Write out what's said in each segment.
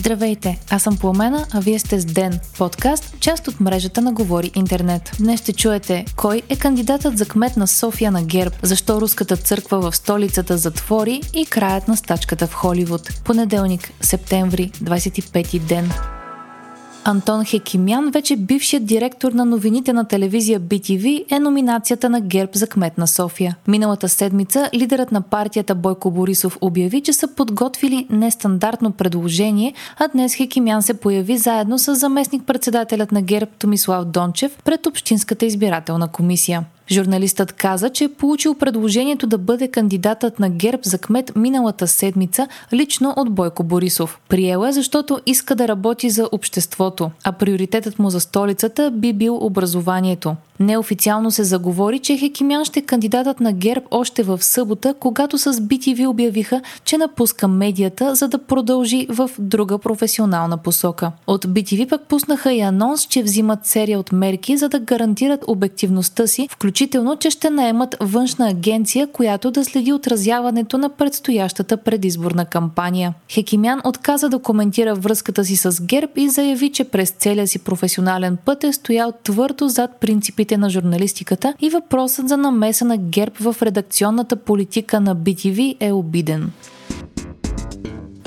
Здравейте, аз съм Пламена, а вие сте с Ден, подкаст, част от мрежата на Говори Интернет. Днес ще чуете кой е кандидатът за кмет на София на ГЕРБ, защо руската църква в столицата затвори и краят на стачката в Холивуд. Понеделник, септември, 25 ден. Антон Хекимян, вече бившият директор на новините на телевизия BTV, е номинацията на ГЕРБ за кмет на София. Миналата седмица лидерът на партията Бойко Борисов обяви, че са подготвили нестандартно предложение, а днес Хекимян се появи заедно с заместник-председателят на ГЕРБ Томислав Дончев пред Общинската избирателна комисия. Журналистът каза, че е получил предложението да бъде кандидатът на ГЕРБ за кмет миналата седмица лично от Бойко Борисов. Приела е, защото иска да работи за обществото, а приоритетът му за столицата би бил образованието. Неофициално се заговори, че Хекимян ще е кандидатът на ГЕРБ още в събота, когато с BTV обявиха, че напуска медията, за да продължи в друга професионална посока. От BTV пък пуснаха и анонс, че взимат серия от мерки, за да гарантират обективността си, включително, че ще наемат външна агенция, която да следи отразяването на предстоящата предизборна кампания. Хекимян отказа да коментира връзката си с ГЕРБ и заяви, че през целия си професионален път е стоял твърдо зад принципите на журналистиката и въпросът за намеса на ГЕРБ в редакционната политика на BTV е обиден.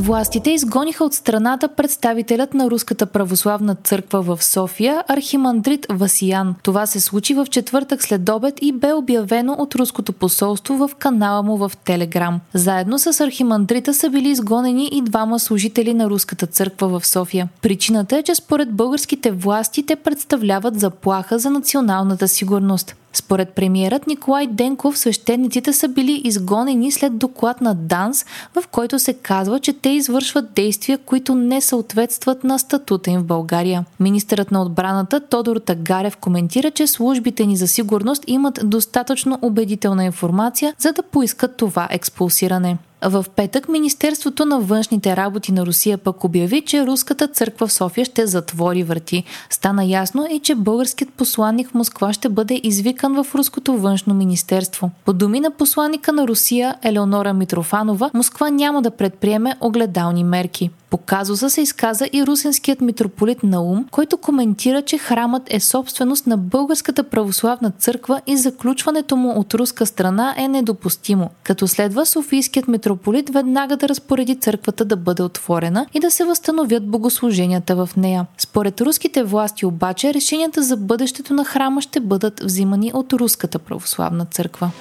Властите изгониха от страната представителят на Руската православна църква в София, архимандрит Васиян. Това се случи в четвъртък след обед и бе обявено от Руското посолство в канала му в Телеграм. Заедно с архимандрита са били изгонени и двама служители на Руската църква в София. Причината е, че според българските власти те представляват заплаха за националната сигурност. Според премиерът Николай Денков, свещениците са били изгонени след доклад на ДАНС, в който се казва, че те извършват действия, които не съответстват на статута им в България. Министърът на отбраната Тодор Тагарев коментира, че службите ни за сигурност имат достатъчно убедителна информация, за да поискат това експулсиране. В петък Министерството на външните работи на Русия пък обяви, че Руската църква в София ще затвори врати. Стана ясно и, че българският посланник в Москва ще бъде извикан в Руското външно министерство. По думи на посланника на Русия Елеонора Митрофанова, Москва няма да предприеме огледални мерки. По казуса се изказа и русинският митрополит Наум, който коментира, че храмът е собственост на Българската православна църква и заключването му от руска страна е недопустимо. Като следва Софийският митрополит веднага да разпореди църквата да бъде отворена и да се възстановят богослуженията в нея. Според руските власти обаче решенията за бъдещето на храма ще бъдат взимани от Руската православна църква.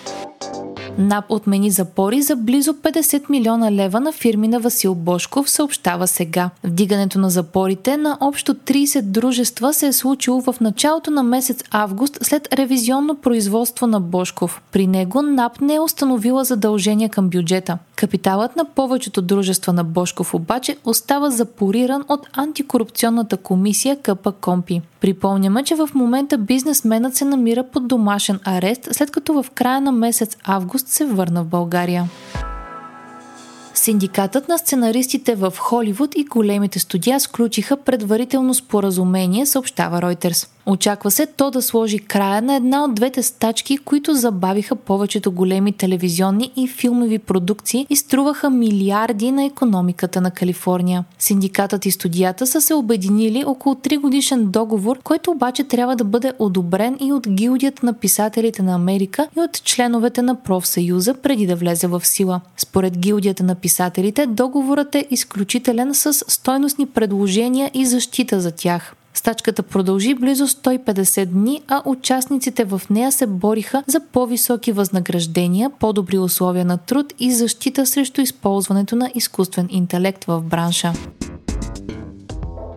НАП отмени запори за близо 50 милиона лева на фирми на Васил Бошков, съобщава сега. Вдигането на запорите на общо 30 дружества се е случило в началото на месец август след ревизионно производство на Бошков. При него НАП не е установила задължения към бюджета. Капиталът на повечето дружества на Бошков обаче остава запориран от антикорупционната комисия КП Компи. Припомняме, че в момента бизнесменът се намира под домашен арест, след като в края на месец август се върна в България. Синдикатът на сценаристите в Холивуд и големите студия сключиха предварително споразумение, съобщава Reuters. Очаква се то да сложи края на една от двете стачки, които забавиха повечето големи телевизионни и филмови продукции и струваха милиарди на економиката на Калифорния. Синдикатът и студията са се обединили около 3 годишен договор, който обаче трябва да бъде одобрен и от гилдията на писателите на Америка и от членовете на профсъюза преди да влезе в сила. Според гилдията на писателите, договорът е изключителен с стойностни предложения и защита за тях. Стачката продължи близо 150 дни, а участниците в нея се бориха за по-високи възнаграждения, по-добри условия на труд и защита срещу използването на изкуствен интелект в бранша.